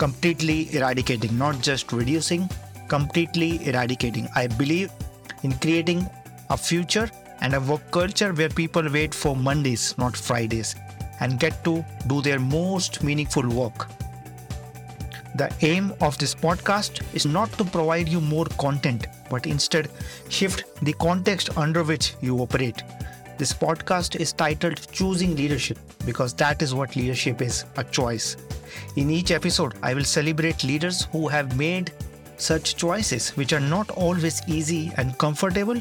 completely eradicating, not just reducing, completely eradicating. I believe in creating a future and a work culture where people wait for Mondays, not Fridays, and get to do their most meaningful work. The aim of this podcast is not to provide you more content, but instead shift the context under which you operate. This podcast is titled Choosing Leadership because that is what leadership is a choice. In each episode, I will celebrate leaders who have made such choices, which are not always easy and comfortable,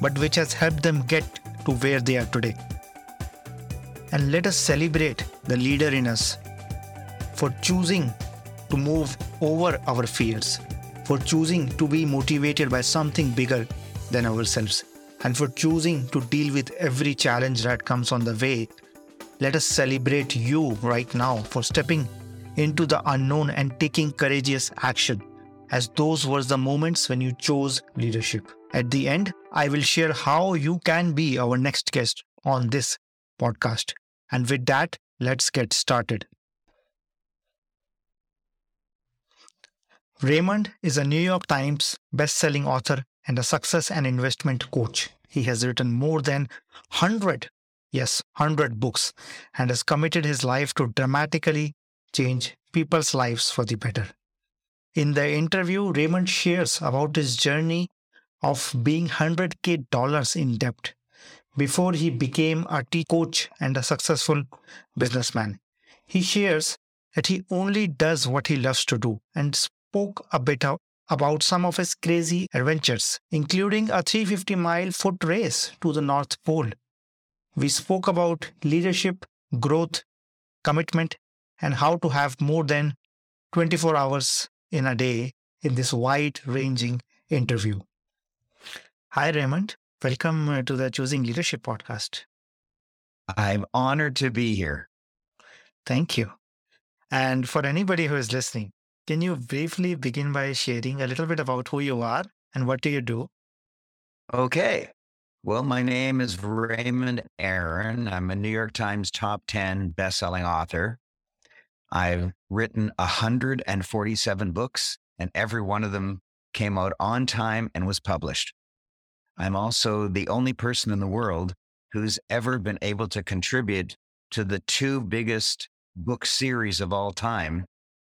but which has helped them get to where they are today. And let us celebrate the leader in us for choosing to move over our fears, for choosing to be motivated by something bigger than ourselves, and for choosing to deal with every challenge that comes on the way. Let us celebrate you right now for stepping into the unknown and taking courageous action, as those were the moments when you chose leadership. At the end, I will share how you can be our next guest on this podcast. And with that, let's get started. Raymond is a New York Times best-selling author and a success and investment coach. He has written more than 100, yes, 100 books and has committed his life to dramatically change people's lives for the better. In the interview, Raymond shares about his journey of being 100k dollars in debt before he became a tea coach and a successful businessman. He shares that he only does what he loves to do and spoke a bit about some of his crazy adventures, including a 350 mile foot race to the North Pole. We spoke about leadership, growth, commitment, and how to have more than 24 hours in a day in this wide ranging interview. Hi, Raymond. Welcome uh, to the Choosing Leadership podcast. I'm honored to be here. Thank you. And for anybody who is listening, can you briefly begin by sharing a little bit about who you are and what do you do? Okay. Well, my name is Raymond Aaron. I'm a New York Times top 10 best-selling author. I've written 147 books, and every one of them came out on time and was published. I'm also the only person in the world who's ever been able to contribute to the two biggest book series of all time,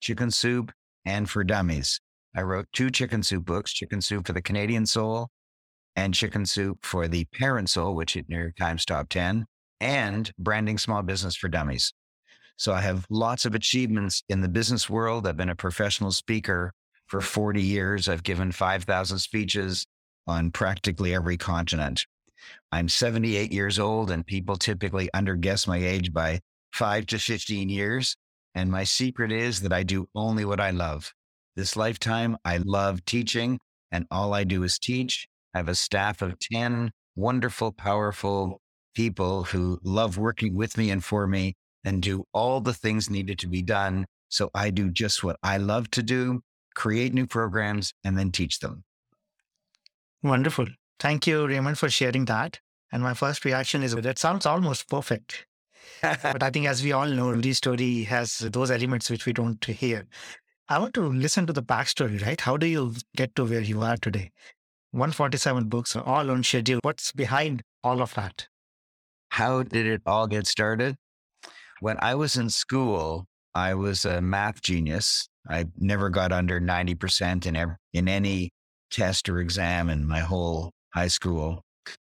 Chicken Soup and For Dummies. I wrote two Chicken Soup books, Chicken Soup for the Canadian Soul and Chicken Soup for the Parent Soul, which hit New York Times top 10, and Branding Small Business for Dummies. So I have lots of achievements in the business world. I've been a professional speaker for 40 years. I've given 5,000 speeches on practically every continent. I'm 78 years old, and people typically underguess my age by five to 15 years. And my secret is that I do only what I love. This lifetime, I love teaching, and all I do is teach. I have a staff of 10 wonderful, powerful people who love working with me and for me and do all the things needed to be done. So I do just what I love to do, create new programs, and then teach them. Wonderful. Thank you, Raymond, for sharing that. And my first reaction is that sounds almost perfect. but I think, as we all know, every story has those elements which we don't hear. I want to listen to the backstory, right? How do you get to where you are today? 147 books, are all on schedule. What's behind all of that? How did it all get started? When I was in school, I was a math genius. I never got under 90% in, every, in any test or exam in my whole high school.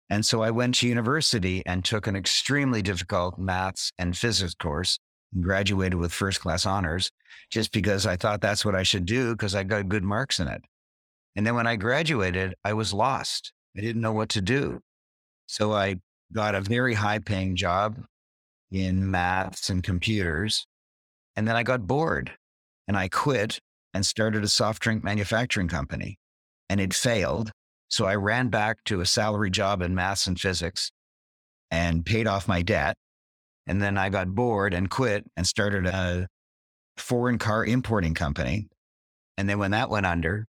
And so I went to university and took an extremely difficult maths and physics course and graduated with first class honors just because I thought that's what I should do because I got good marks in it. And then when I graduated, I was lost. I didn't know what to do. So I got a very high paying job in maths and computers. And then I got bored. and I quit and started a soft drink manufacturing company. And it failed. So I ran back to a salary job in maths and physics and paid off my debt. And then I got bored and quit and started a foreign car importing company. And then when that went under,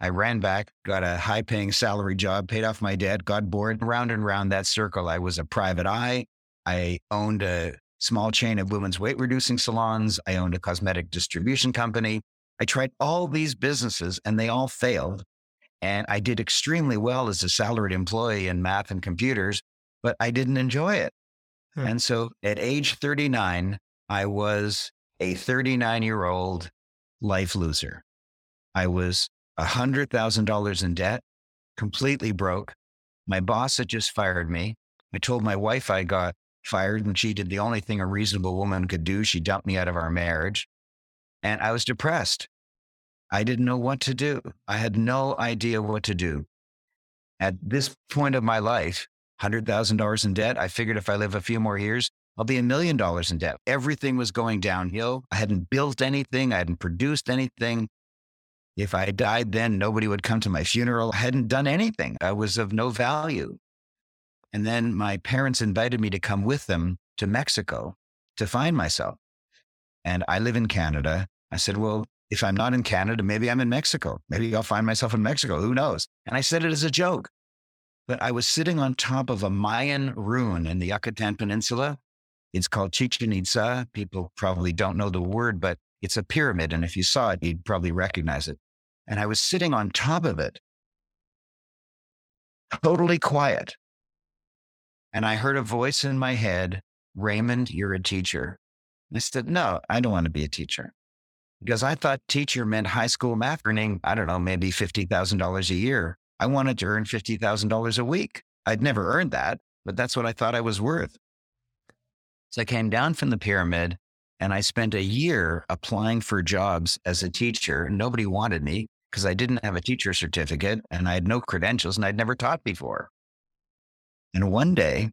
I ran back, got a high paying salary job, paid off my debt, got bored. Round and round that circle, I was a private eye. I owned a small chain of women's weight reducing salons. I owned a cosmetic distribution company. I tried all these businesses and they all failed. And I did extremely well as a salaried employee in math and computers, but I didn't enjoy it. Hmm. And so at age 39, I was a 39 year old life loser. I was $100,000 in debt, completely broke. My boss had just fired me. I told my wife I got fired and she did the only thing a reasonable woman could do. She dumped me out of our marriage. And I was depressed. I didn't know what to do. I had no idea what to do. At this point of my life, $100,000 in debt, I figured if I live a few more years, I'll be a million dollars in debt. Everything was going downhill. I hadn't built anything. I hadn't produced anything. If I died then, nobody would come to my funeral. I hadn't done anything. I was of no value. And then my parents invited me to come with them to Mexico to find myself. And I live in Canada. I said, well, if I'm not in Canada, maybe I'm in Mexico. Maybe I'll find myself in Mexico. Who knows? And I said it as a joke. But I was sitting on top of a Mayan ruin in the Yucatan Peninsula. It's called Chichen Itza. People probably don't know the word, but it's a pyramid. And if you saw it, you'd probably recognize it. And I was sitting on top of it, totally quiet. And I heard a voice in my head, Raymond, you're a teacher. And I said, No, I don't want to be a teacher. Because I thought teacher meant high school math earning, I don't know, maybe $50,000 a year. I wanted to earn $50,000 a week. I'd never earned that, but that's what I thought I was worth. So I came down from the pyramid and I spent a year applying for jobs as a teacher. Nobody wanted me because I didn't have a teacher certificate and I had no credentials and I'd never taught before. And one day,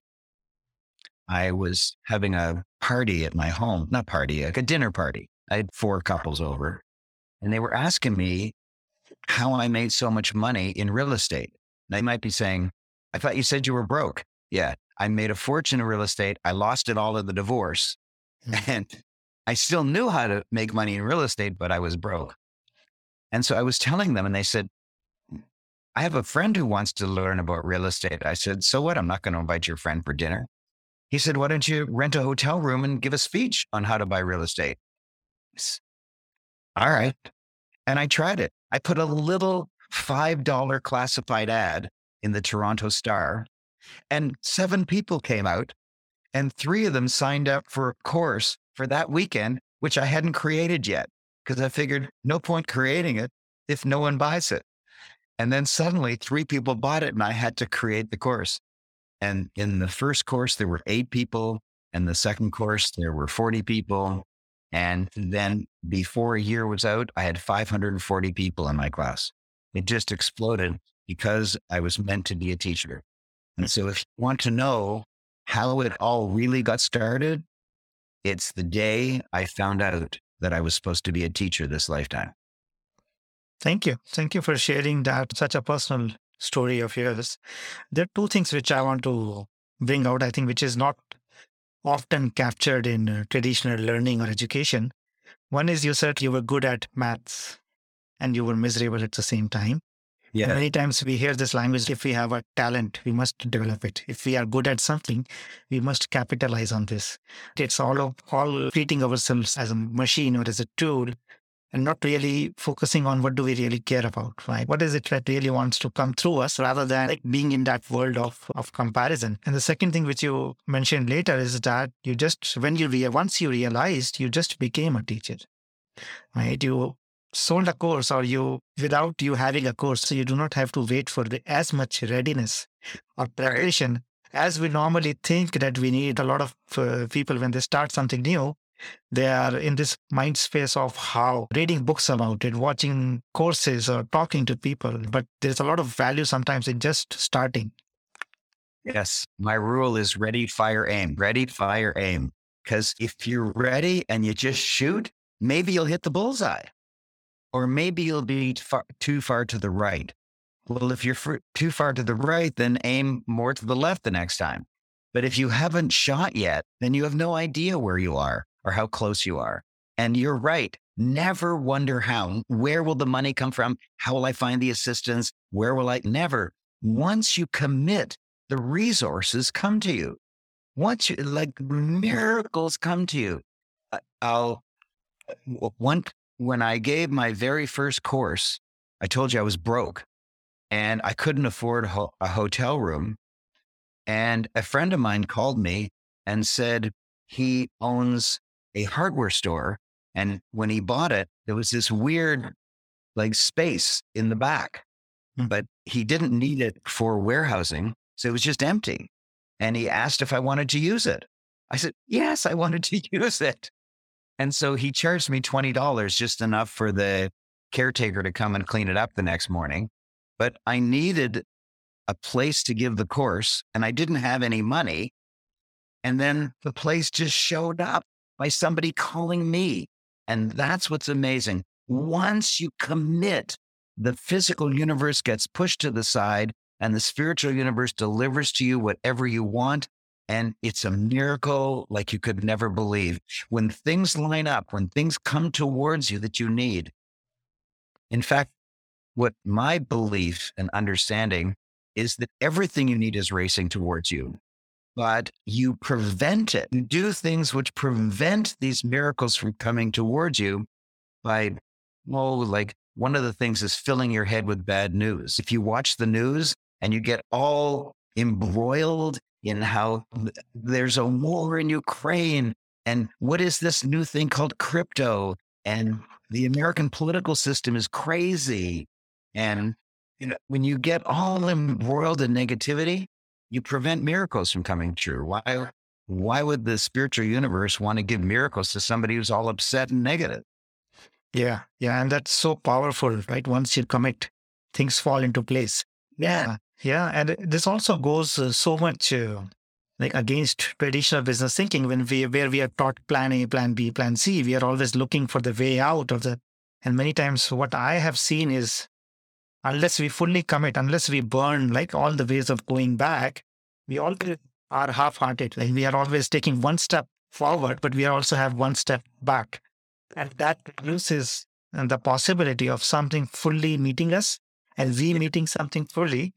I was having a party at my home, not party, like a dinner party. I had four couples over, and they were asking me how I made so much money in real estate. They might be saying, I thought you said you were broke. Yeah, I made a fortune in real estate. I lost it all in the divorce. Mm-hmm. And I still knew how to make money in real estate, but I was broke. And so I was telling them, and they said, I have a friend who wants to learn about real estate. I said, So what? I'm not going to invite your friend for dinner. He said, Why don't you rent a hotel room and give a speech on how to buy real estate? All right. And I tried it. I put a little $5 classified ad in the Toronto Star, and seven people came out, and three of them signed up for a course for that weekend, which I hadn't created yet because I figured no point creating it if no one buys it. And then suddenly three people bought it and I had to create the course. And in the first course, there were eight people. And the second course, there were 40 people. And then before a year was out, I had 540 people in my class. It just exploded because I was meant to be a teacher. And hmm. so if you want to know how it all really got started, it's the day I found out that I was supposed to be a teacher this lifetime. Thank you. Thank you for sharing that, such a personal story of yours. There are two things which I want to bring out, I think, which is not often captured in uh, traditional learning or education. One is you said you were good at maths and you were miserable at the same time. Yeah. Many times we hear this language if we have a talent, we must develop it. If we are good at something, we must capitalize on this. It's all of, all treating ourselves as a machine or as a tool and not really focusing on what do we really care about, right? What is it that really wants to come through us rather than like being in that world of, of comparison. And the second thing which you mentioned later is that you just, when you, rea- once you realized, you just became a teacher, right? You sold a course or you, without you having a course, so you do not have to wait for the, as much readiness or preparation as we normally think that we need a lot of uh, people when they start something new they are in this mind space of how reading books about it, watching courses or talking to people. But there's a lot of value sometimes in just starting. Yes. My rule is ready, fire, aim. Ready, fire, aim. Because if you're ready and you just shoot, maybe you'll hit the bullseye, or maybe you'll be far, too far to the right. Well, if you're too far to the right, then aim more to the left the next time. But if you haven't shot yet, then you have no idea where you are or how close you are. And you're right. Never wonder how. Where will the money come from? How will I find the assistance? Where will I? Never. Once you commit, the resources come to you. Once you, like miracles come to you. I'll, one, when I gave my very first course, I told you I was broke and I couldn't afford a, ho- a hotel room. And a friend of mine called me and said he owns a hardware store. And when he bought it, there was this weird like space in the back, Hmm. but he didn't need it for warehousing. So it was just empty. And he asked if I wanted to use it. I said, yes, I wanted to use it. And so he charged me $20, just enough for the caretaker to come and clean it up the next morning. But I needed a place to give the course and I didn't have any money. And then the place just showed up by somebody calling me. And that's what's amazing. Once you commit, the physical universe gets pushed to the side and the spiritual universe delivers to you whatever you want. And it's a miracle like you could never believe. When things line up, when things come towards you that you need. In fact, what my belief and understanding is that everything you need is racing towards you, but you prevent it. You do things which prevent these miracles from coming towards you by, oh, like one of the things is filling your head with bad news. If you watch the news and you get all embroiled in how there's a war in Ukraine and what is this new thing called crypto and the American political system is crazy. And you know, when you get all embroiled in negativity, you prevent miracles from coming true. Why why would the spiritual universe want to give miracles to somebody who's all upset and negative? Yeah. Yeah. And that's so powerful, right? Once you commit, things fall into place. Yeah. Uh, yeah. And this also goes uh, so much uh, like against traditional business thinking when we, where we are taught plan A, plan B, plan C, we are always looking for the way out of the, and many times what I have seen is unless we fully commit, unless we burn like all the ways of going back, we always are half-hearted. Like we are always taking one step forward, but we also have one step back, and that reduces uh, the possibility of something fully meeting us and we meeting something fully.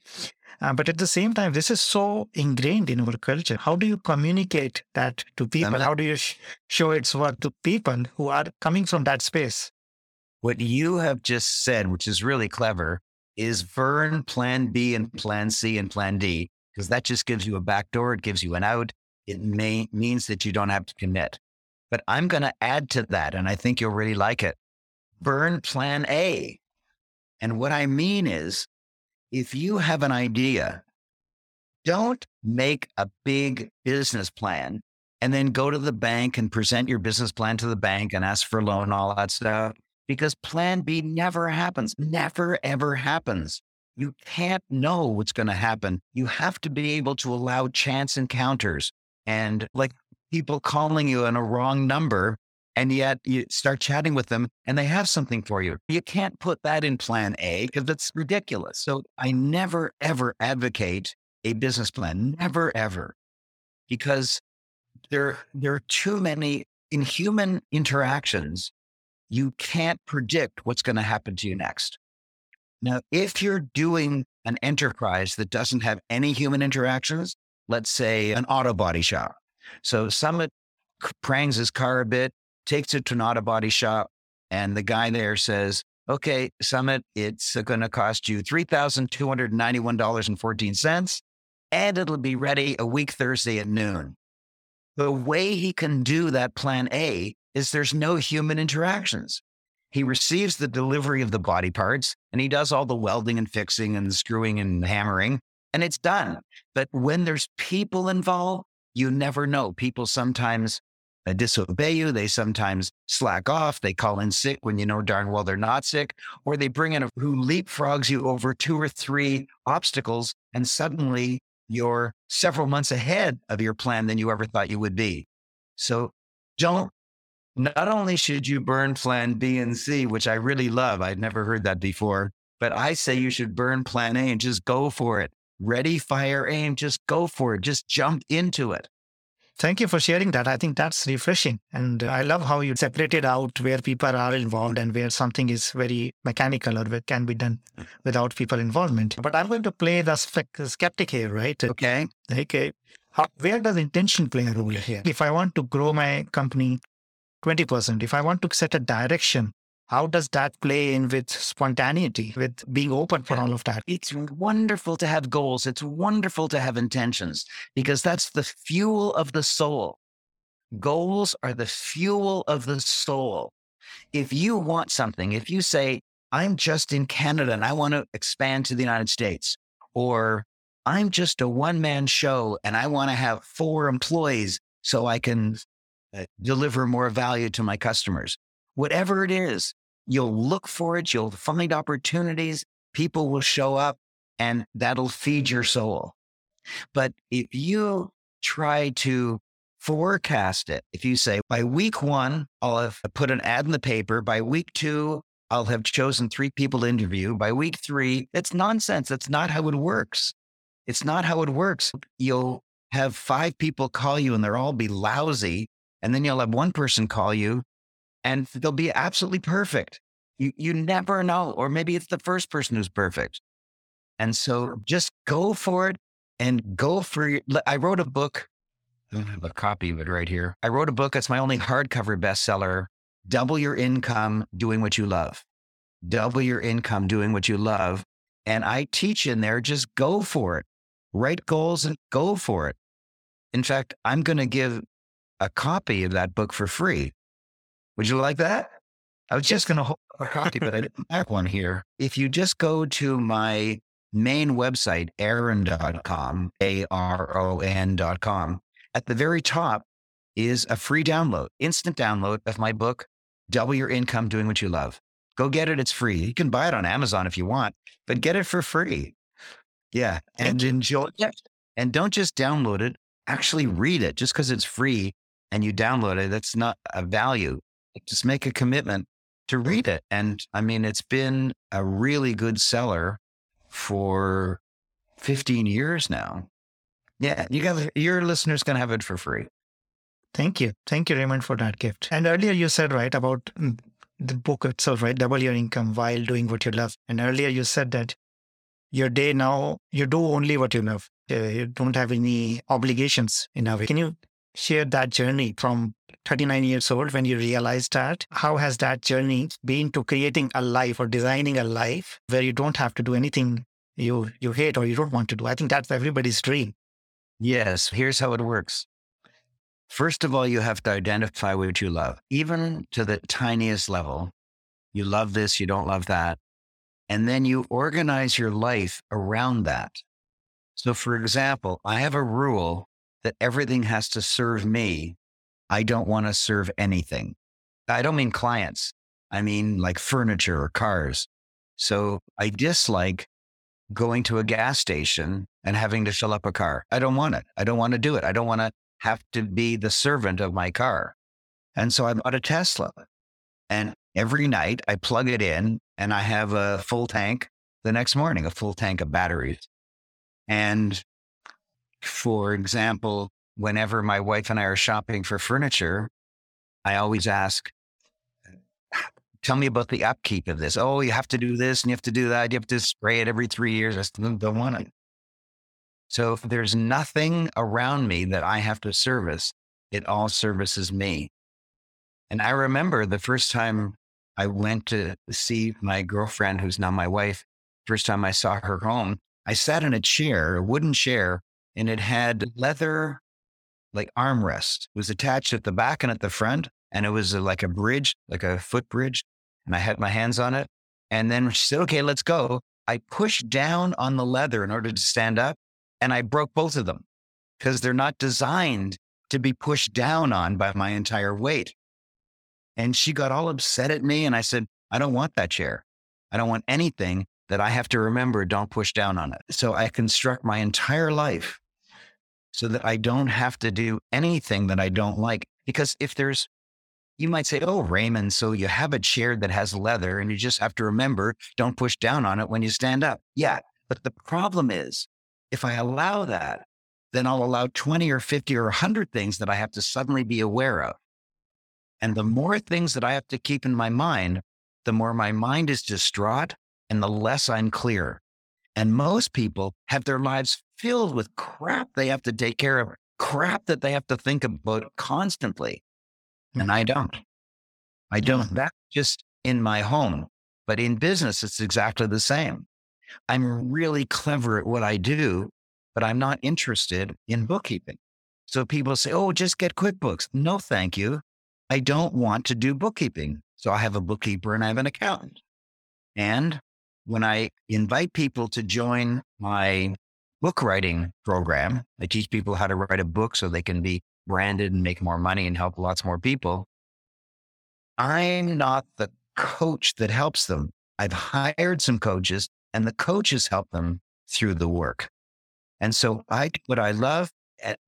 Uh, but at the same time, this is so ingrained in our culture. How do you communicate that to people? How do you sh- show its work to people who are coming from that space? What you have just said, which is really clever, is burn plan B and plan C and plan D, because that just gives you a back door. It gives you an out. It may means that you don't have to commit. But I'm going to add to that, and I think you'll really like it. Burn plan A. And what I mean is, if you have an idea, don't make a big business plan and then go to the bank and present your business plan to the bank and ask for a loan, all that stuff because plan B never happens, never, ever happens. You can't know what's going to happen. You have to be able to allow chance encounters and like people calling you on a wrong number. And yet you start chatting with them and they have something for you. You can't put that in plan A because that's ridiculous. So I never, ever advocate a business plan. Never, ever. Because there, there are too many in human interactions you can't predict what's going to happen to you next. Now, if you're doing an enterprise that doesn't have any human interactions, let's say an auto body shop. So Sumit prangs his car a bit, takes it to an auto body shop, and the guy there says, Okay, Sumit, it's uh, going to cost you $3,291.14, and it'll be ready a week Thursday at noon. The way he can do that plan A is there's no human interactions. He receives the delivery of the body parts and he does all the welding and fixing and screwing and hammering, and it's done. But when there's people involved, you never know. People sometimes uh, disobey you. They sometimes slack off. They call in sick when you know darn well they're not sick, or they bring in a who leapfrogs you over two or three obstacles, and suddenly you're several months ahead of your plan than you ever thought you would be. So don't not only should you burn plan B and C, which I really love, I'd never heard that before, but I say you should burn plan A and just go for it. Ready, fire, aim, just go for it. Just jump into it. Thank you for sharing that. I think that's refreshing. And I love how you separated out where people are involved and where something is very mechanical or where can be done without people involvement. But I'm going to play the skeptic here, right? Okay. Okay. How, where does intention play a role here? If I want to grow my company 20%, if I want to set a direction, how does that play in with spontaneity, with being open for all of that? It's wonderful to have goals. It's wonderful to have intentions because that's the fuel of the soul. Goals are the fuel of the soul. If you want something, if you say, I'm just in Canada and I want to expand to the United States, or I'm just a one man show and I want to have four employees so I can uh, deliver more value to my customers. Whatever it is, you'll look for it, you'll find opportunities, people will show up, and that'll feed your soul. But if you try to forecast it, if you say, by week one, I'll have put an ad in the paper, by week two, I'll have chosen three people to interview. By week three, it's nonsense. That's not how it works. It's not how it works. You'll have five people call you and they'll all be lousy. And then you'll have one person call you and they'll be absolutely perfect. You, you never know. Or maybe it's the first person who's perfect. And so just go for it and go for your, I wrote a book. I don't have a copy of it right here. I wrote a book. That's my only hardcover bestseller. Double your income doing what you love. Double your income doing what you love. And I teach in there, just go for it. Write goals and go for it. In fact, I'm going to give a copy of that book for free. Would you like that? I was just going to hold a copy, but I didn't have one here. If you just go to my main website, aaron.com, aron.com, A R O N.com, at the very top is a free download, instant download of my book, Double Your Income Doing What You Love. Go get it. It's free. You can buy it on Amazon if you want, but get it for free. Yeah. And enjoy it. And don't just download it, actually read it just because it's free and you download it. That's not a value. Just make a commitment to read it. And I mean, it's been a really good seller for 15 years now. Yeah, you got your listeners can have it for free. Thank you. Thank you, Raymond, for that gift. And earlier you said, right, about the book itself, right? Double your income while doing what you love. And earlier you said that your day now, you do only what you love. Uh, you don't have any obligations in a way. Can you share that journey from 39 years old when you realized that? How has that journey been to creating a life or designing a life where you don't have to do anything you, you hate or you don't want to do? I think that's everybody's dream. Yes. Here's how it works. First of all, you have to identify what you love, even to the tiniest level. You love this, you don't love that. And then you organize your life around that. So, for example, I have a rule that everything has to serve me. I don't want to serve anything. I don't mean clients, I mean like furniture or cars. So, I dislike going to a gas station and having to fill up a car. I don't want it. I don't want to do it. I don't want to have to be the servant of my car. And so I bought a Tesla. And every night I plug it in and I have a full tank the next morning, a full tank of batteries. And for example, whenever my wife and I are shopping for furniture, I always ask, tell me about the upkeep of this. Oh, you have to do this and you have to do that. You have to spray it every three years. I still don't want it. So if there's nothing around me that I have to service, it all services me. And I remember the first time I went to see my girlfriend, who's now my wife, first time I saw her home, I sat in a chair, a wooden chair, and it had leather like armrest. It was attached at the back and at the front. And it was a, like a bridge, like a footbridge. And I had my hands on it. And then she said, okay, let's go. I pushed down on the leather in order to stand up and I broke both of them because they're not designed to be pushed down on by my entire weight. And she got all upset at me. And I said, I don't want that chair. I don't want anything that I have to remember, don't push down on it. So I construct my entire life so that I don't have to do anything that I don't like. Because if there's, you might say, Oh, Raymond, so you have a chair that has leather and you just have to remember don't push down on it when you stand up. Yeah. But the problem is, if I allow that, then I'll allow 20 or 50 or 100 things that I have to suddenly be aware of. And the more things that I have to keep in my mind, the more my mind is distraught and the less I'm clear. And most people have their lives filled with crap they have to take care of, crap that they have to think about constantly. And mm. I don't. I don't. Mm-hmm. That's just in my home. But in business, it's exactly the same. I'm really clever at what I do, but I'm not interested in bookkeeping. So people say, oh, just get QuickBooks. No, thank you. I don't want to do bookkeeping. So I have a bookkeeper and I have an accountant. And when I invite people to join my book writing program, I teach people how to write a book so they can be branded and make more money and help lots more people. I'm not the coach that helps them. I've hired some coaches and the coaches help them through the work. And so I, what I love,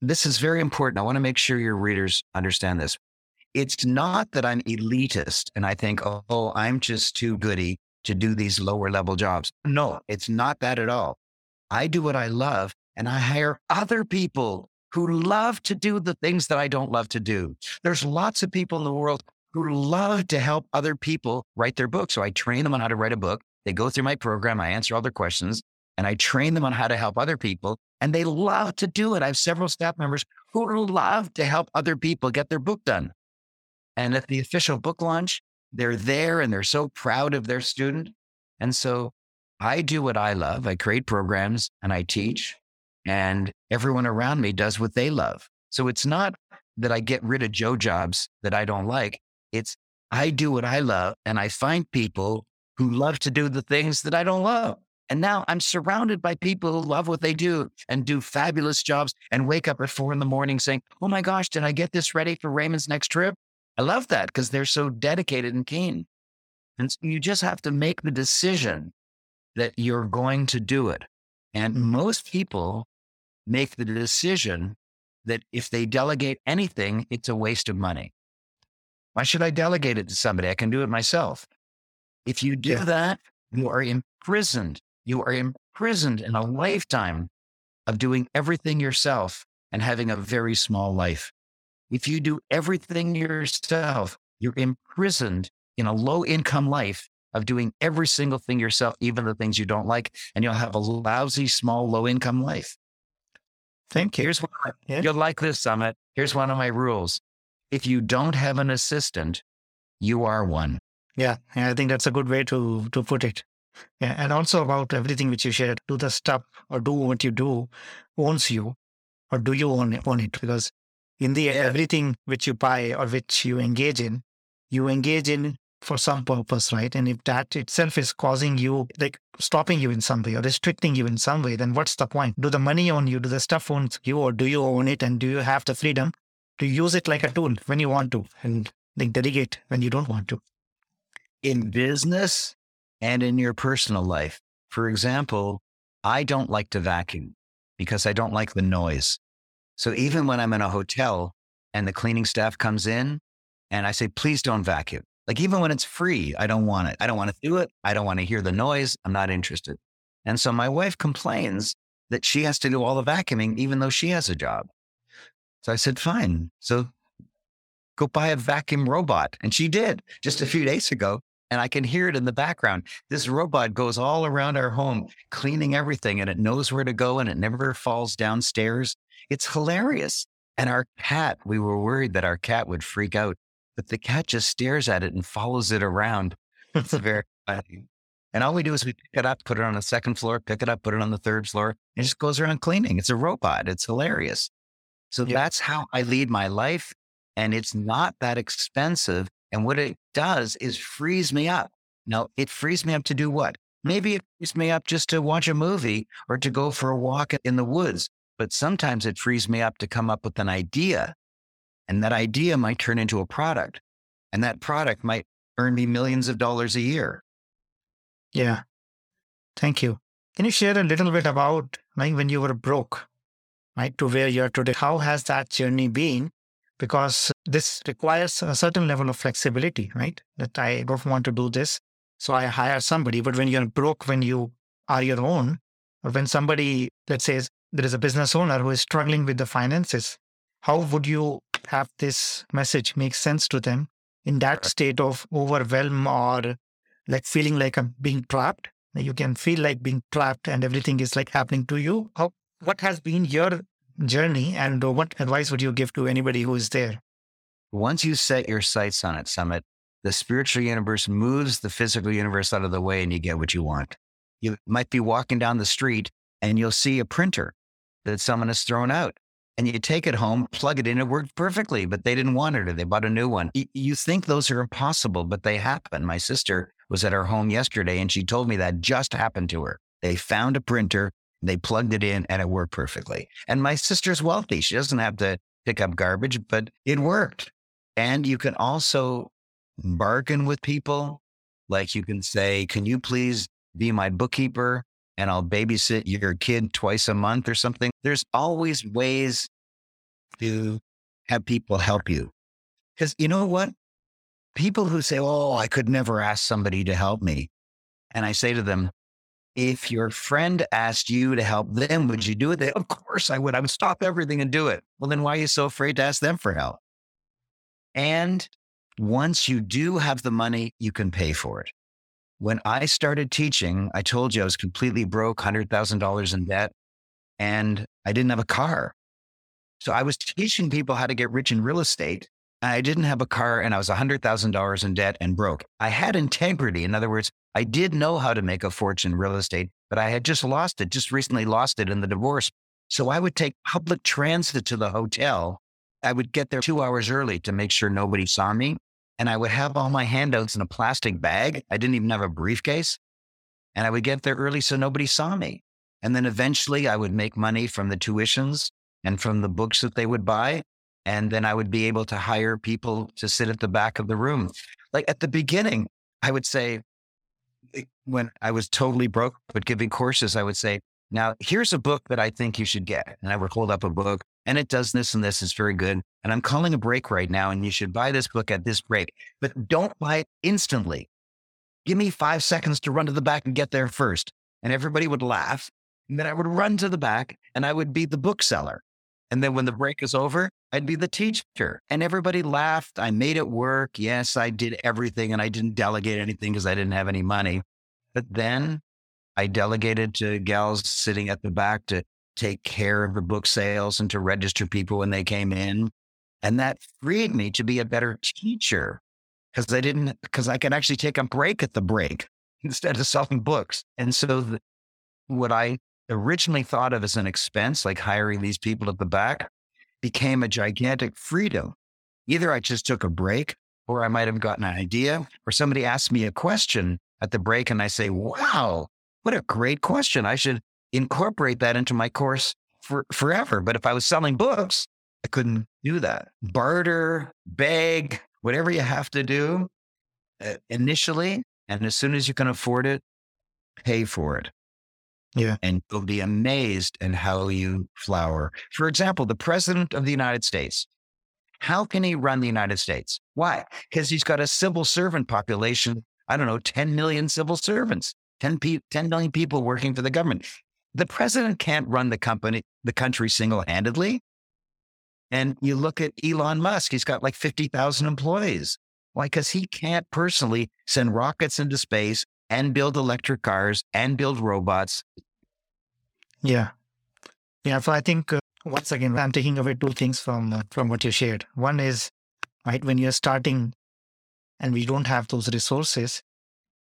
this is very important. I want to make sure your readers understand this. It's not that I'm elitist and I think, oh, oh, I'm just too goody to do these lower level jobs. No, it's not that at all. I do what I love and I hire other people who love to do the things that I don't love to do. There's lots of people in the world who love to help other people write their book. So I train them on how to write a book. They go through my program. I answer all their questions and I train them on how to help other people. And they love to do it. I have several staff members who love to help other people get their book done. And at the official book launch, they're there and they're so proud of their student. And so I do what I love. I create programs and I teach, and everyone around me does what they love. So it's not that I get rid of Joe jobs that I don't like. It's I do what I love and I find people who love to do the things that I don't love. And now I'm surrounded by people who love what they do and do fabulous jobs and wake up at four in the morning saying, Oh my gosh, did I get this ready for Raymond's next trip? I love that because they're so dedicated and keen. And so you just have to make the decision that you're going to do it. And mm-hmm. most people make the decision that if they delegate anything, it's a waste of money. Why should I delegate it to somebody? I can do it myself. If you do yeah. that, you are imprisoned. You are imprisoned in a lifetime of doing everything yourself and having a very small life. If you do everything yourself, you're imprisoned in a low income life of doing every single thing yourself, even the things you don't like, and you'll have a lousy, small, low income life. Thank you. Here's what yeah. you'll like this Sumit. Here's one of my rules. If you don't have an assistant, you are one. Yeah, yeah, I think that's a good way to to put it. Yeah, and also about everything which you shared, do the stuff or do what you do owns you, or do you own? Own it? Because in the yeah. everything which you buy or which you engage in, you engage in for some purpose, right? And if that itself is causing you, like stopping you in some way or restricting you in some way, then what's the point? Do the money own you? Do the stuff own you? Or do you own it? And do you have the freedom to use it like a tool when you want to and like delegate when you don't want to? In business and in your personal life. For example, I don't like to vacuum because I don't like the noise. So even when I'm in a hotel and the cleaning staff comes in and I say, please don't vacuum like even when it's free, I don't want it. I don't want to do it. I don't want to hear the noise. I'm not interested. And so my wife complains that she has to do all the vacuuming, even though she has a job. So I said, fine. So go buy a vacuum robot. And she did just a few days ago. And I can hear it in the background. This robot goes all around our home, cleaning everything, and it knows where to go and it never falls downstairs. It's hilarious. And our cat, we were worried that our cat would freak out but the cat just stares at it and follows it around. It's very funny. And all we do is we pick it up, put it on the second floor, pick it up, put it on the third floor, and just goes around cleaning. It's a robot. It's hilarious. So yeah. that's how I lead my life. And it's not that expensive. And what it does is frees me up. Now, it frees me up to do what? Maybe it frees me up just to watch a movie or to go for a walk in the woods. But sometimes it frees me up to come up with an idea and that idea might turn into a product. And that product might earn me millions of dollars a year. Yeah. Thank you. Can you share a little bit about like when you were broke, right, to where you are today? How has that journey been? because this requires a certain level of flexibility, right? That I don't want to do this. So I hire somebody. But when you're broke, when you are your own, or when somebody, let's say, there is a business owner who is struggling with the finances, how would you have this message make sense to them in that state of overwhelm or like feeling like I'm being trapped? You can feel like being trapped and everything is like happening to you. How, what has been your journey and what advice would you give to anybody who is there? Once you set your sights on it, Sumit, the spiritual universe moves the physical universe out of the way and you get what you want. You might be walking down the street and you'll see a printer that someone has thrown out. And you take it home, plug it in, it worked perfectly, but they didn't want it or they bought a new one. You think those are impossible, but they happen. My sister was at her home yesterday and she told me that just happened to her. They found a printer, they plugged it in, and it worked perfectly. And my sister's wealthy. She doesn't have to pick up garbage, but it worked. And you can also bargain with people. Like you can say, Can you please be my bookkeeper? And I'll babysit your kid twice a month or something. There's always ways to have people help you. Because you know what? People who say, Oh, I could never ask somebody to help me. And I say to them, if your friend asked you to help them, would you do it? They, of course I would. I would stop everything and do it. Well, then why are you so afraid to ask them for help? And once you do have the money, you can pay for it. When I started teaching, I told you I was completely broke, $100,000 in debt, and I didn't have a car. So I was teaching people how to get rich in real estate. I didn't have a car and I was $100,000 in debt and broke. I had integrity. In other words, I did know how to make a fortune in real estate, but I had just lost it, just recently lost it in the divorce. So I would take public transit to the hotel. I would get there two hours early to make sure nobody saw me and I would have all my handouts in a plastic bag. I didn't even have a briefcase. And I would get there early so nobody saw me. And then eventually I would make money from the tuitions and from the books that they would buy. And then I would be able to hire people to sit at the back of the room. Like at the beginning, I would say, when I was totally broke, but giving courses, I would say, now here's a book that I think you should get. And I would hold up a book and it does this and this. It's very good. And I'm calling a break right now, and you should buy this book at this break, but don't buy it instantly. Give me five seconds to run to the back and get there first. And everybody would laugh. And then I would run to the back and I would be the bookseller. And then when the break is over, I'd be the teacher. And everybody laughed. I made it work. Yes, I did everything and I didn't delegate anything because I didn't have any money. But then I delegated to gals sitting at the back to take care of the book sales and to register people when they came in. And that freed me to be a better teacher because I didn't, because I could actually take a break at the break instead of selling books. And so the, what I originally thought of as an expense, like hiring these people at the back, became a gigantic freedom. Either I just took a break or I might have gotten an idea or somebody asked me a question at the break and I say, wow, what a great question. I should incorporate that into my course for forever. But if I was selling books, I couldn't do that. Barter, beg, whatever you have to do uh, initially. And as soon as you can afford it, pay for it. Yeah. And you'll be amazed at how you flower. For example, the president of the United States. How can he run the United States? Why? Because he's got a civil servant population. I don't know, 10 million civil servants, 10, pe- 10 million people working for the government. The president can't run the company, the country single handedly. And you look at Elon Musk, he's got like 50,000 employees. Why? Because he can't personally send rockets into space and build electric cars and build robots. Yeah. Yeah. So I think, uh, once again, I'm taking away two things from, uh, from what you shared. One is, right, when you're starting and we don't have those resources,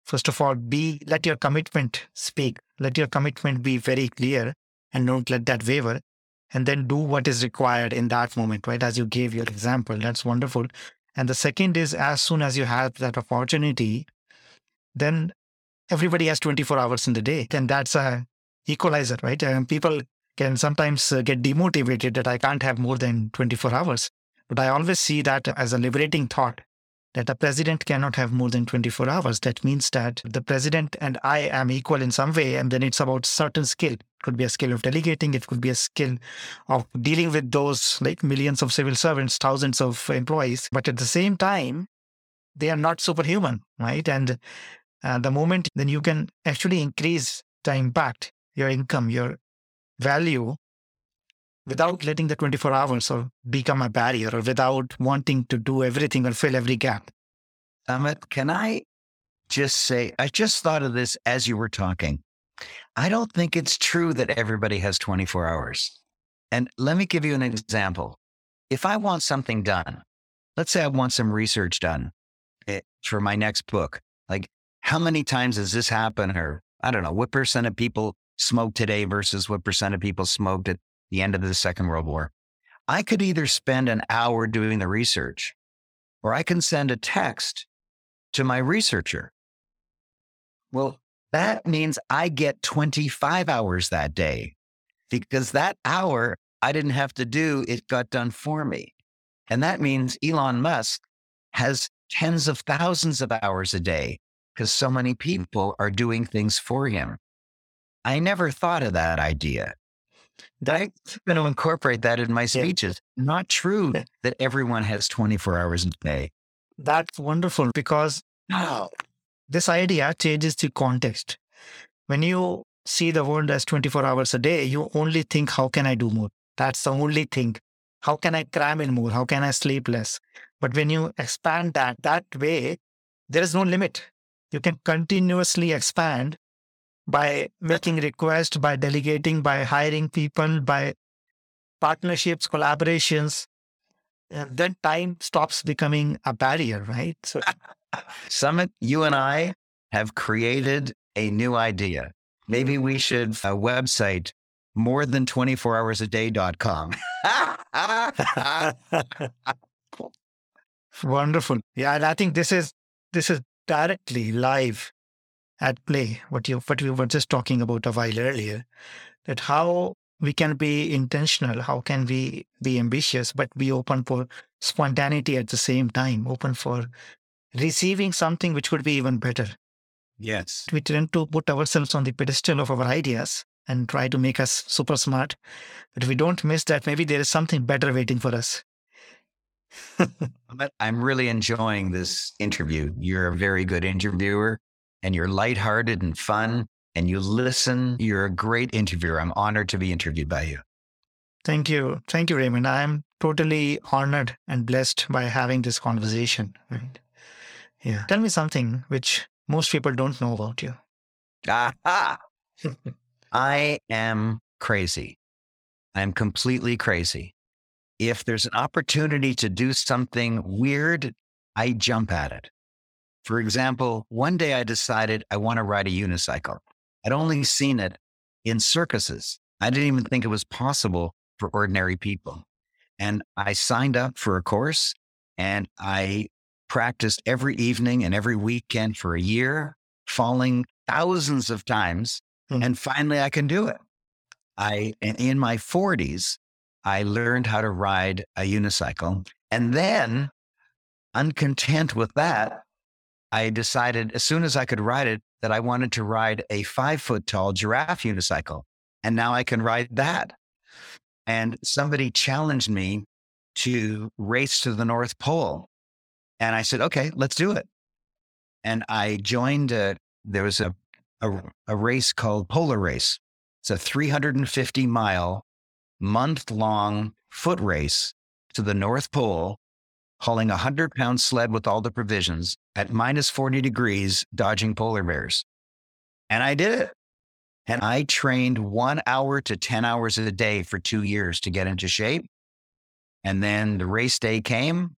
first of all, be, let your commitment speak. Let your commitment be very clear and don't let that waver and then do what is required in that moment, right? As you gave your example, that's wonderful. And the second is as soon as you have that opportunity, then everybody has 24 hours in the day. Then that's a equalizer, right? And people can sometimes uh, get demotivated that I can't have more than 24 hours. But I always see that as a liberating thought that a president cannot have more than 24 hours. That means that the president and I am equal in some way, and then it's about certain skill. It could be a skill of delegating. It could be a skill of dealing with those like millions of civil servants, thousands of employees. But at the same time, they are not superhuman, right? And uh, the moment then you can actually increase the impact, your income, your value without letting the 24 hours or become a barrier or without wanting to do everything or fill every gap. Sumit, can I just say, I just thought of this as you were talking. I don't think it's true that everybody has 24 hours. And let me give you an example. If I want something done, let's say I want some research done eh, for my next book, like how many times has this happened? Or I don't know, what percent of people smoke today versus what percent of people smoked at the end of the Second World War? I could either spend an hour doing the research or I can send a text to my researcher. Well, that means I get 25 hours that day because that hour I didn't have to do, it got done for me. And that means Elon Musk has tens of thousands of hours a day because so many people are doing things for him. I never thought of that idea. I'm going to incorporate that in my speeches. Yeah. Not true that everyone has 24 hours a day. That's wonderful because now this idea changes the context. When you see the world as 24 hours a day, you only think, how can I do more? That's the only thing. How can I cram in more? How can I sleep less? But when you expand that that way, there is no limit. You can continuously expand by making requests, by delegating, by hiring people, by partnerships, collaborations. And then time stops becoming a barrier, right? So, Sumit, you and I have created a new idea. Maybe we should a website more than 24 hours a day.com. Wonderful. Yeah, and I think this is this is directly live at play, what you what we were just talking about a while earlier, that how we can be intentional, how can we be ambitious, but be open for spontaneity at the same time, open for receiving something which would be even better. Yes. We tend to put ourselves on the pedestal of our ideas and try to make us super smart. But if we don't miss that, maybe there is something better waiting for us. I'm really enjoying this interview. You're a very good interviewer and you're lighthearted and fun and you listen. You're a great interviewer. I'm honored to be interviewed by you. Thank you. Thank you, Raymond. I'm totally honored and blessed by having this conversation. Right. Yeah. Tell me something which most people don't know about you. Aha. I am crazy. I'm completely crazy. If there's an opportunity to do something weird, I jump at it. For example, one day I decided I want to ride a unicycle. I'd only seen it in circuses. I didn't even think it was possible for ordinary people. And I signed up for a course and I practiced every evening and every weekend for a year, falling thousands of times. Mm-hmm. And finally, I can do it. I, in my 40s, I learned how to ride a unicycle. And then, uncontent with that, I decided as soon as I could ride it that I wanted to ride a five foot tall giraffe unicycle. And now I can ride that. And somebody challenged me to race to the North Pole. And I said, okay, let's do it. And I joined, a, there was a, a, a race called Polar Race. It's a 350 mile, month long foot race to the North Pole hauling a 100 pound sled with all the provisions at minus 40 degrees, dodging polar bears. And I did it. And I trained one hour to 10 hours a day for two years to get into shape. And then the race day came.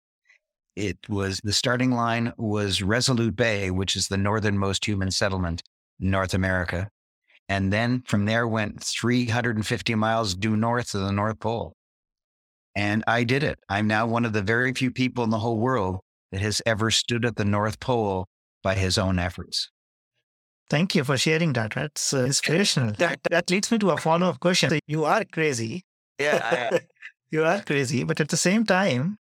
It was the starting line was Resolute Bay, which is the northernmost human settlement in North America. And then from there went 350 miles due north to the North Pole. And I did it. I'm now one of the very few people in the whole world that has ever stood at the North Pole by his own efforts. Thank you for sharing that. That's uh, inspirational. That, that leads me to a follow up question. So you are crazy. Yeah. I, you are crazy. But at the same time,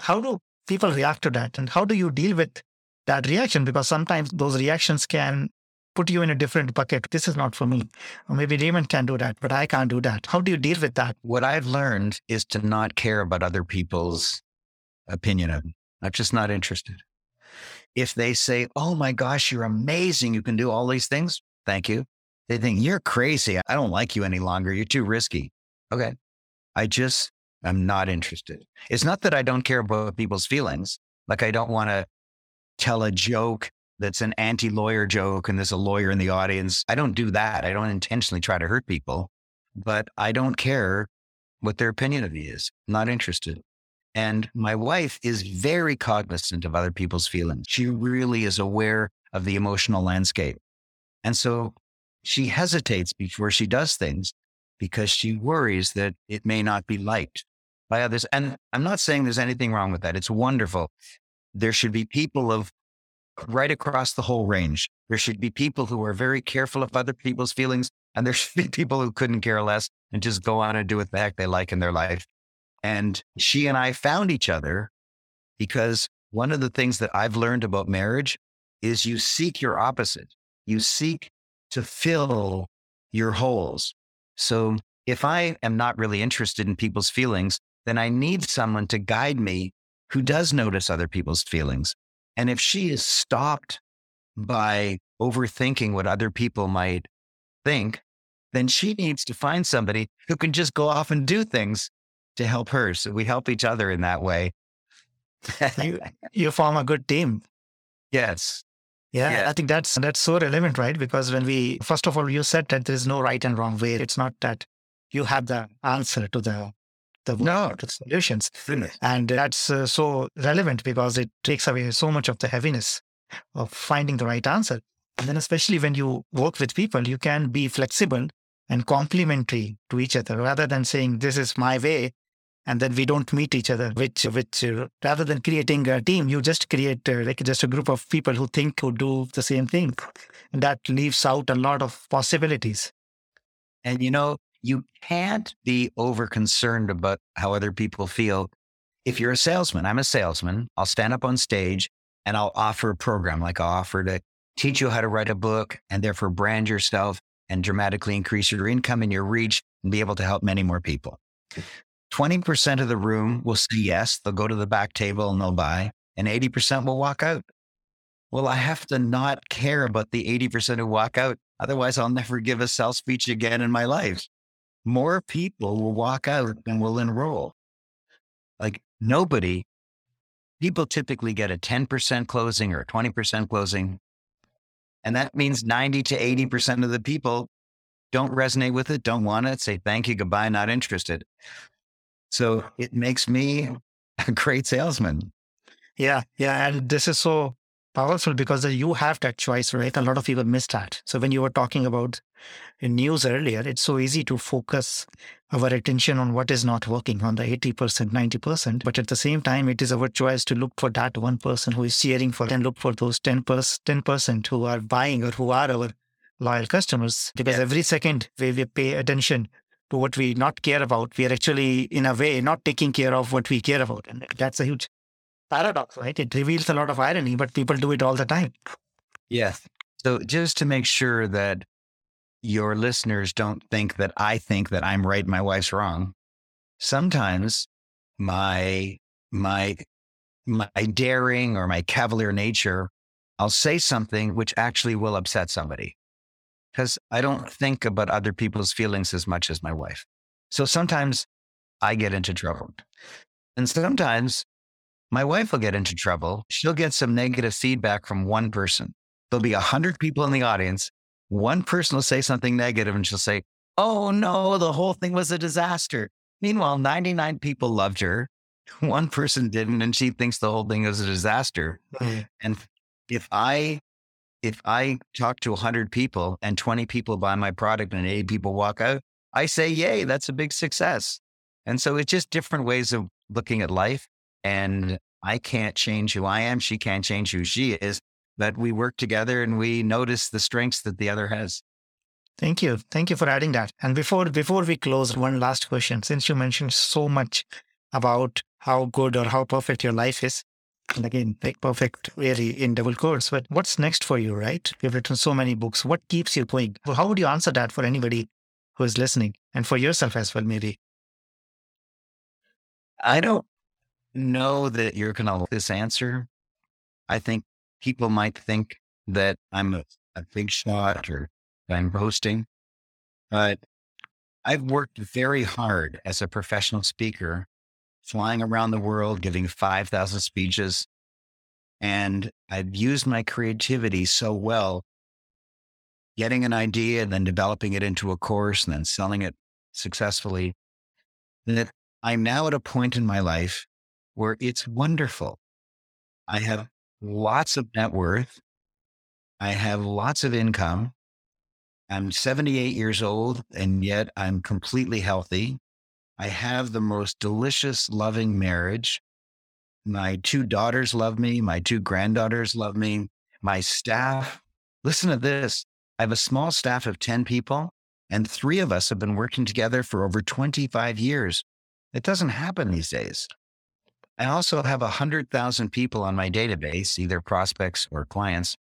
how do people react to that? And how do you deal with that reaction? Because sometimes those reactions can put you in a different bucket. This is not for me. Or maybe Raymond can do that, but I can't do that. How do you deal with that? What I've learned is to not care about other people's opinion of me. I'm just not interested. If they say, Oh my gosh, you're amazing. You can do all these things. Thank you. They think you're crazy. I don't like you any longer. You're too risky. Okay. I just, I'm not interested. It's not that I don't care about people's feelings. Like I don't want to tell a joke that's an anti lawyer joke and there's a lawyer in the audience. I don't do that. I don't intentionally try to hurt people, but I don't care what their opinion of me is. I'm not interested. And my wife is very cognizant of other people's feelings. She really is aware of the emotional landscape. And so she hesitates before she does things because she worries that it may not be liked by others. And I'm not saying there's anything wrong with that. It's wonderful. There should be people of right across the whole range. There should be people who are very careful of other people's feelings, and there should be people who couldn't care less and just go on and do what the heck they like in their life. And she and I found each other because one of the things that I've learned about marriage is you seek your opposite. You seek to fill your holes. So if I am not really interested in people's feelings, then I need someone to guide me who does notice other people's feelings. And if she is stopped by overthinking what other people might think, then she needs to find somebody who can just go off and do things to help her. So we help each other in that way. you, you form a good team. Yes. Yeah, yeah, I think that's that's so relevant, right? Because when we first of all, you said that there's no right and wrong way. It's not that you have the answer to the the no. solutions, and that's uh, so relevant because it takes away so much of the heaviness of finding the right answer. And then, especially when you work with people, you can be flexible and complementary to each other rather than saying this is my way and then we don't meet each other which which uh, rather than creating a team you just create uh, like just a group of people who think who do the same thing and that leaves out a lot of possibilities and you know you can't be over concerned about how other people feel if you're a salesman i'm a salesman i'll stand up on stage and i'll offer a program like i'll offer to teach you how to write a book and therefore brand yourself and dramatically increase your income and your reach and be able to help many more people 20% of the room will say yes. They'll go to the back table and they'll buy, and 80% will walk out. Well, I have to not care about the 80% who walk out. Otherwise, I'll never give a sales speech again in my life. More people will walk out than will enroll. Like nobody, people typically get a 10% closing or a 20% closing. And that means 90 to 80% of the people don't resonate with it, don't want it, say thank you, goodbye, not interested. So it makes me a great salesman. Yeah. Yeah. And this is so powerful because uh, you have that choice, right? A lot of people miss that. So when you were talking about news earlier, it's so easy to focus our attention on what is not working on the 80%, 90%. But at the same time, it is our choice to look for that one person who is cheering for and look for those 10%, 10% who are buying or who are our loyal customers. Because yeah. every second we, we pay attention to what we not care about, we are actually, in a way, not taking care of what we care about. And that's a huge paradox, right? It reveals a lot of irony, but people do it all the time. Yes. So just to make sure that your listeners don't think that I think that I'm right, my wife's wrong. Sometimes my my my daring or my cavalier nature, I'll say something which actually will upset somebody because I don't think about other people's feelings as much as my wife. So sometimes I get into trouble. And sometimes my wife will get into trouble. She'll get some negative feedback from one person. There'll be a hundred people in the audience. One person will say something negative and she'll say, Oh no, the whole thing was a disaster. Meanwhile, 99 people loved her. One person didn't, and she thinks the whole thing was a disaster. Mm-hmm. And if I if I talk to 100 people and 20 people buy my product and 80 people walk out, I say, yay, that's a big success. And so it's just different ways of looking at life. And I can't change who I am. She can't change who she is. But we work together and we notice the strengths that the other has. Thank you. Thank you for adding that. And before before we close, one last question. Since you mentioned so much about how good or how perfect your life is, And again, like perfect, really in double quotes. But what's next for you, right? You've written so many books. What keeps you going? How would you answer that for anybody who is listening and for yourself as well, maybe? I don't know that you're going to like this answer. I think people might think that I'm a, a big shot or I'm boasting, but I've worked very hard as a professional speaker, flying around the world, giving 5,000 speeches. And I've used my creativity so well, getting an idea and then developing it into a course and then selling it successfully, that I'm now at a point in my life where it's wonderful. I have lots of net worth. I have lots of income. I'm 78 years old, and yet I'm completely healthy. I have the most delicious, loving marriage. My two daughters love me. My two granddaughters love me. My staff, listen to this. I have a small staff of 10 people, and three of us have been working together for over 25 years. It doesn't happen these days. I also have 100,000 people on my database, either prospects or clients,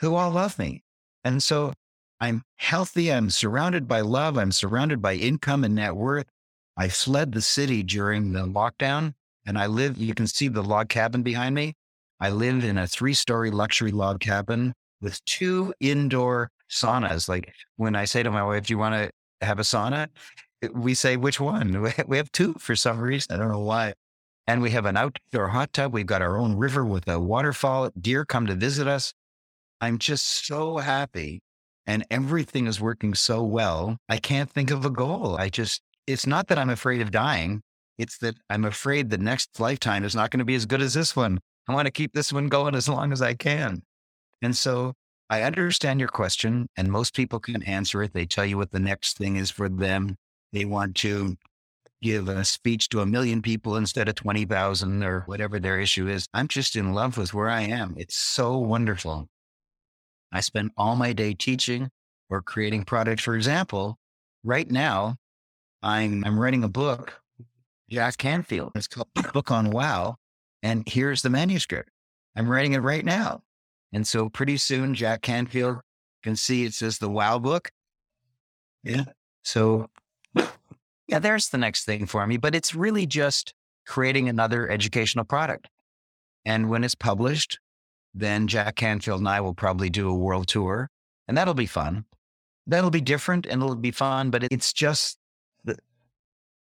who all love me. And so I'm healthy. I'm surrounded by love. I'm surrounded by income and net worth. I fled the city during the lockdown and I live, you can see the log cabin behind me. I live in a three story luxury log cabin with two indoor saunas. Like when I say to my wife, Do you want to have a sauna? We say, Which one? We have two for some reason. I don't know why. And we have an outdoor hot tub. We've got our own river with a waterfall. Deer come to visit us. I'm just so happy and everything is working so well. I can't think of a goal. I just, it's not that I'm afraid of dying. It's that I'm afraid the next lifetime is not going to be as good as this one. I want to keep this one going as long as I can. And so I understand your question, and most people can answer it. They tell you what the next thing is for them. They want to give a speech to a million people instead of 20,000 or whatever their issue is. I'm just in love with where I am. It's so wonderful. I spend all my day teaching or creating products. For example, right now, I'm, I'm writing a book, Jack Canfield. It's called Book on Wow. And here's the manuscript. I'm writing it right now. And so pretty soon, Jack Canfield can see it says the Wow book. Yeah. So, yeah, there's the next thing for me. But it's really just creating another educational product. And when it's published, then Jack Canfield and I will probably do a world tour, and that'll be fun. That'll be different and it'll be fun, but it's just the,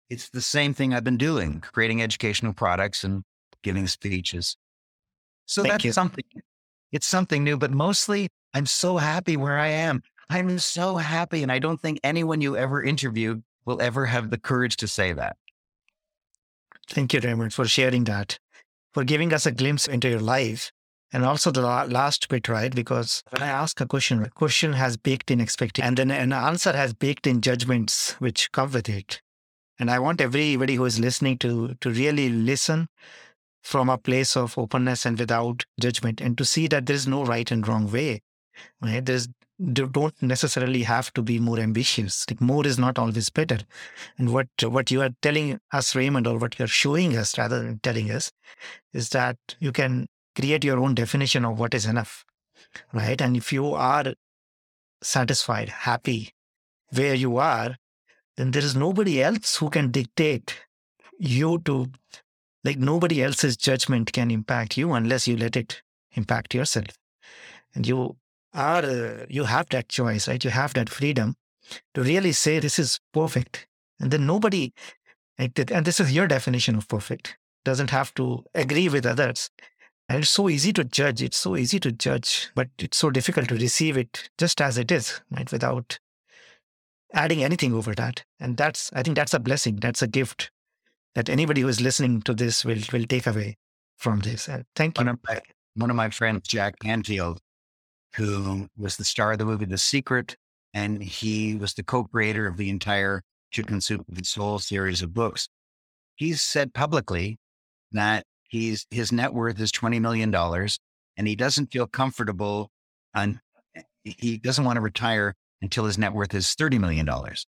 it's the same thing I've been doing, creating educational products and giving speeches. So Thank that's you. something. It's something new, but mostly I'm so happy where I am. I'm so happy. And I don't think anyone you ever interviewed will ever have the courage to say that. Thank you, Raymond, for sharing that, for giving us a glimpse into your life and also the last bit, right? Because when I ask a question, a question has baked in expectation, and then an answer has baked in judgments which come with it. And I want everybody who is listening to to really listen from a place of openness and without judgment, and to see that there is no right and wrong way. Right? There's don't necessarily have to be more ambitious. Like more is not always better. And what what you are telling us, Raymond, or what you're showing us rather than telling us, is that you can create your own definition of what is enough, right? And if you are satisfied, happy where you are, then there is nobody else who can dictate you to, like, nobody else's judgment can impact you unless you let it impact yourself. And you are, uh, you have that choice, right? You have that freedom to really say, this is perfect. And then nobody, and this is your definition of perfect, doesn't have to agree with others and it's so easy to judge. It's so easy to judge, but it's so difficult to receive it just as it is, right? Without adding anything over that. And that's, I think that's a blessing. That's a gift that anybody who is listening to this will, will take away from this. Uh, thank you. One of, my, one of my friends, Jack Canfield, who was the star of the movie The Secret, and he was the co-creator of the entire Chicken Soup for the Soul series of books. He's said publicly that He's his net worth is twenty million dollars, and he doesn't feel comfortable. On he doesn't want to retire until his net worth is thirty million dollars.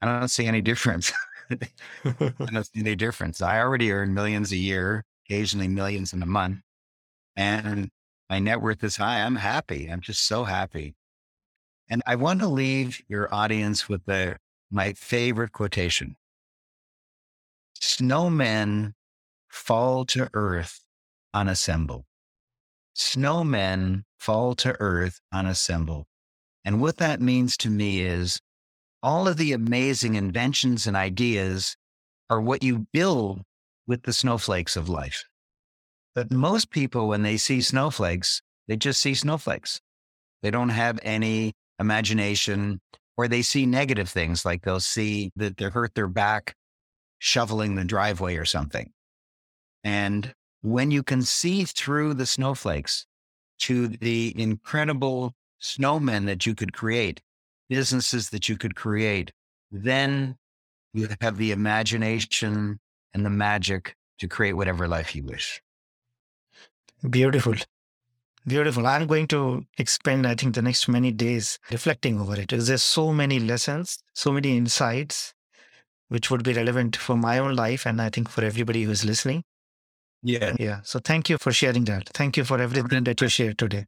I don't see any difference. I don't see any difference. I already earn millions a year, occasionally millions in a month. And my net worth is high. I'm happy. I'm just so happy. And I want to leave your audience with the, my favorite quotation. Snowmen fall to earth unassembled. Snowmen fall to earth unassembled. And what that means to me is all of the amazing inventions and ideas are what you build with the snowflakes of life. But most people, when they see snowflakes, they just see snowflakes. They don't have any imagination or they see negative things like they'll see that they hurt their back shoveling the driveway or something. And when you can see through the snowflakes to the incredible snowmen that you could create, businesses that you could create, then you have the imagination and the magic to create whatever life you wish. Beautiful. Beautiful. I'm going to expend, I think, the next many days reflecting over it because there's so many lessons, so many insights, which would be relevant for my own life and I think for everybody who's listening. Yeah. Yeah. So thank you for sharing that. Thank you for everything that you shared today.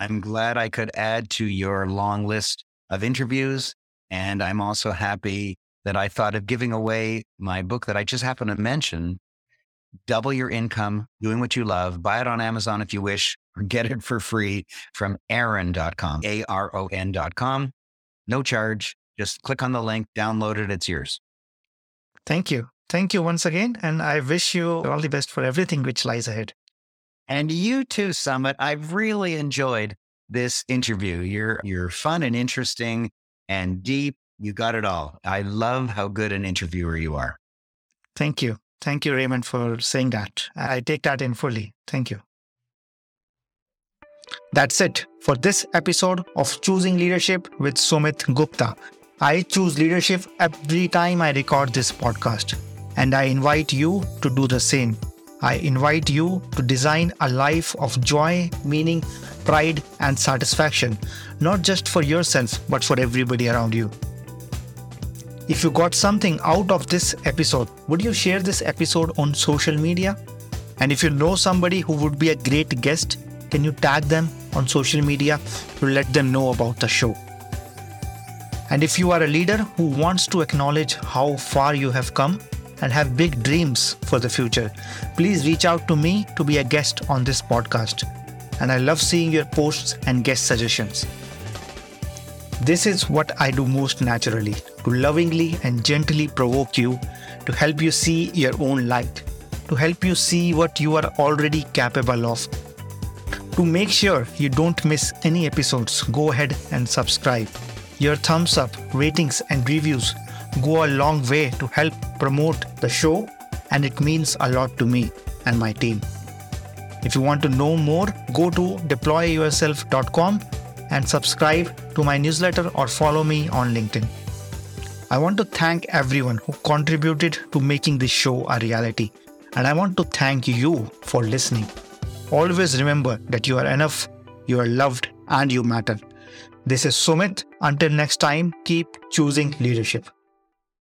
I'm glad I could add to your long list of interviews. And I'm also happy that I thought of giving away my book that I just happened to mention Double Your Income, Doing What You Love. Buy it on Amazon if you wish, or get it for free from aaron.com, A R O N.com. No charge. Just click on the link, download it, it's yours. Thank you. Thank you once again. And I wish you all the best for everything which lies ahead. And you too, Sumit. I've really enjoyed this interview. You're you're fun and interesting and deep. You got it all. I love how good an interviewer you are. Thank you. Thank you, Raymond, for saying that. I take that in fully. Thank you. That's it for this episode of Choosing Leadership with Sumit Gupta. I choose leadership every time I record this podcast, and I invite you to do the same. I invite you to design a life of joy, meaning, pride, and satisfaction, not just for yourself, but for everybody around you. If you got something out of this episode, would you share this episode on social media? And if you know somebody who would be a great guest, can you tag them on social media to let them know about the show? And if you are a leader who wants to acknowledge how far you have come, and have big dreams for the future, please reach out to me to be a guest on this podcast. And I love seeing your posts and guest suggestions. This is what I do most naturally to lovingly and gently provoke you, to help you see your own light, to help you see what you are already capable of. To make sure you don't miss any episodes, go ahead and subscribe. Your thumbs up, ratings, and reviews go a long way to help promote the show, and it means a lot to me and my team. If you want to know more, go to deployyourself.com and subscribe to my newsletter or follow me on LinkedIn. I want to thank everyone who contributed to making this show a reality, and I want to thank you for listening. Always remember that you are enough, you are loved, and you matter. This is Sumit. Until next time, keep choosing leadership.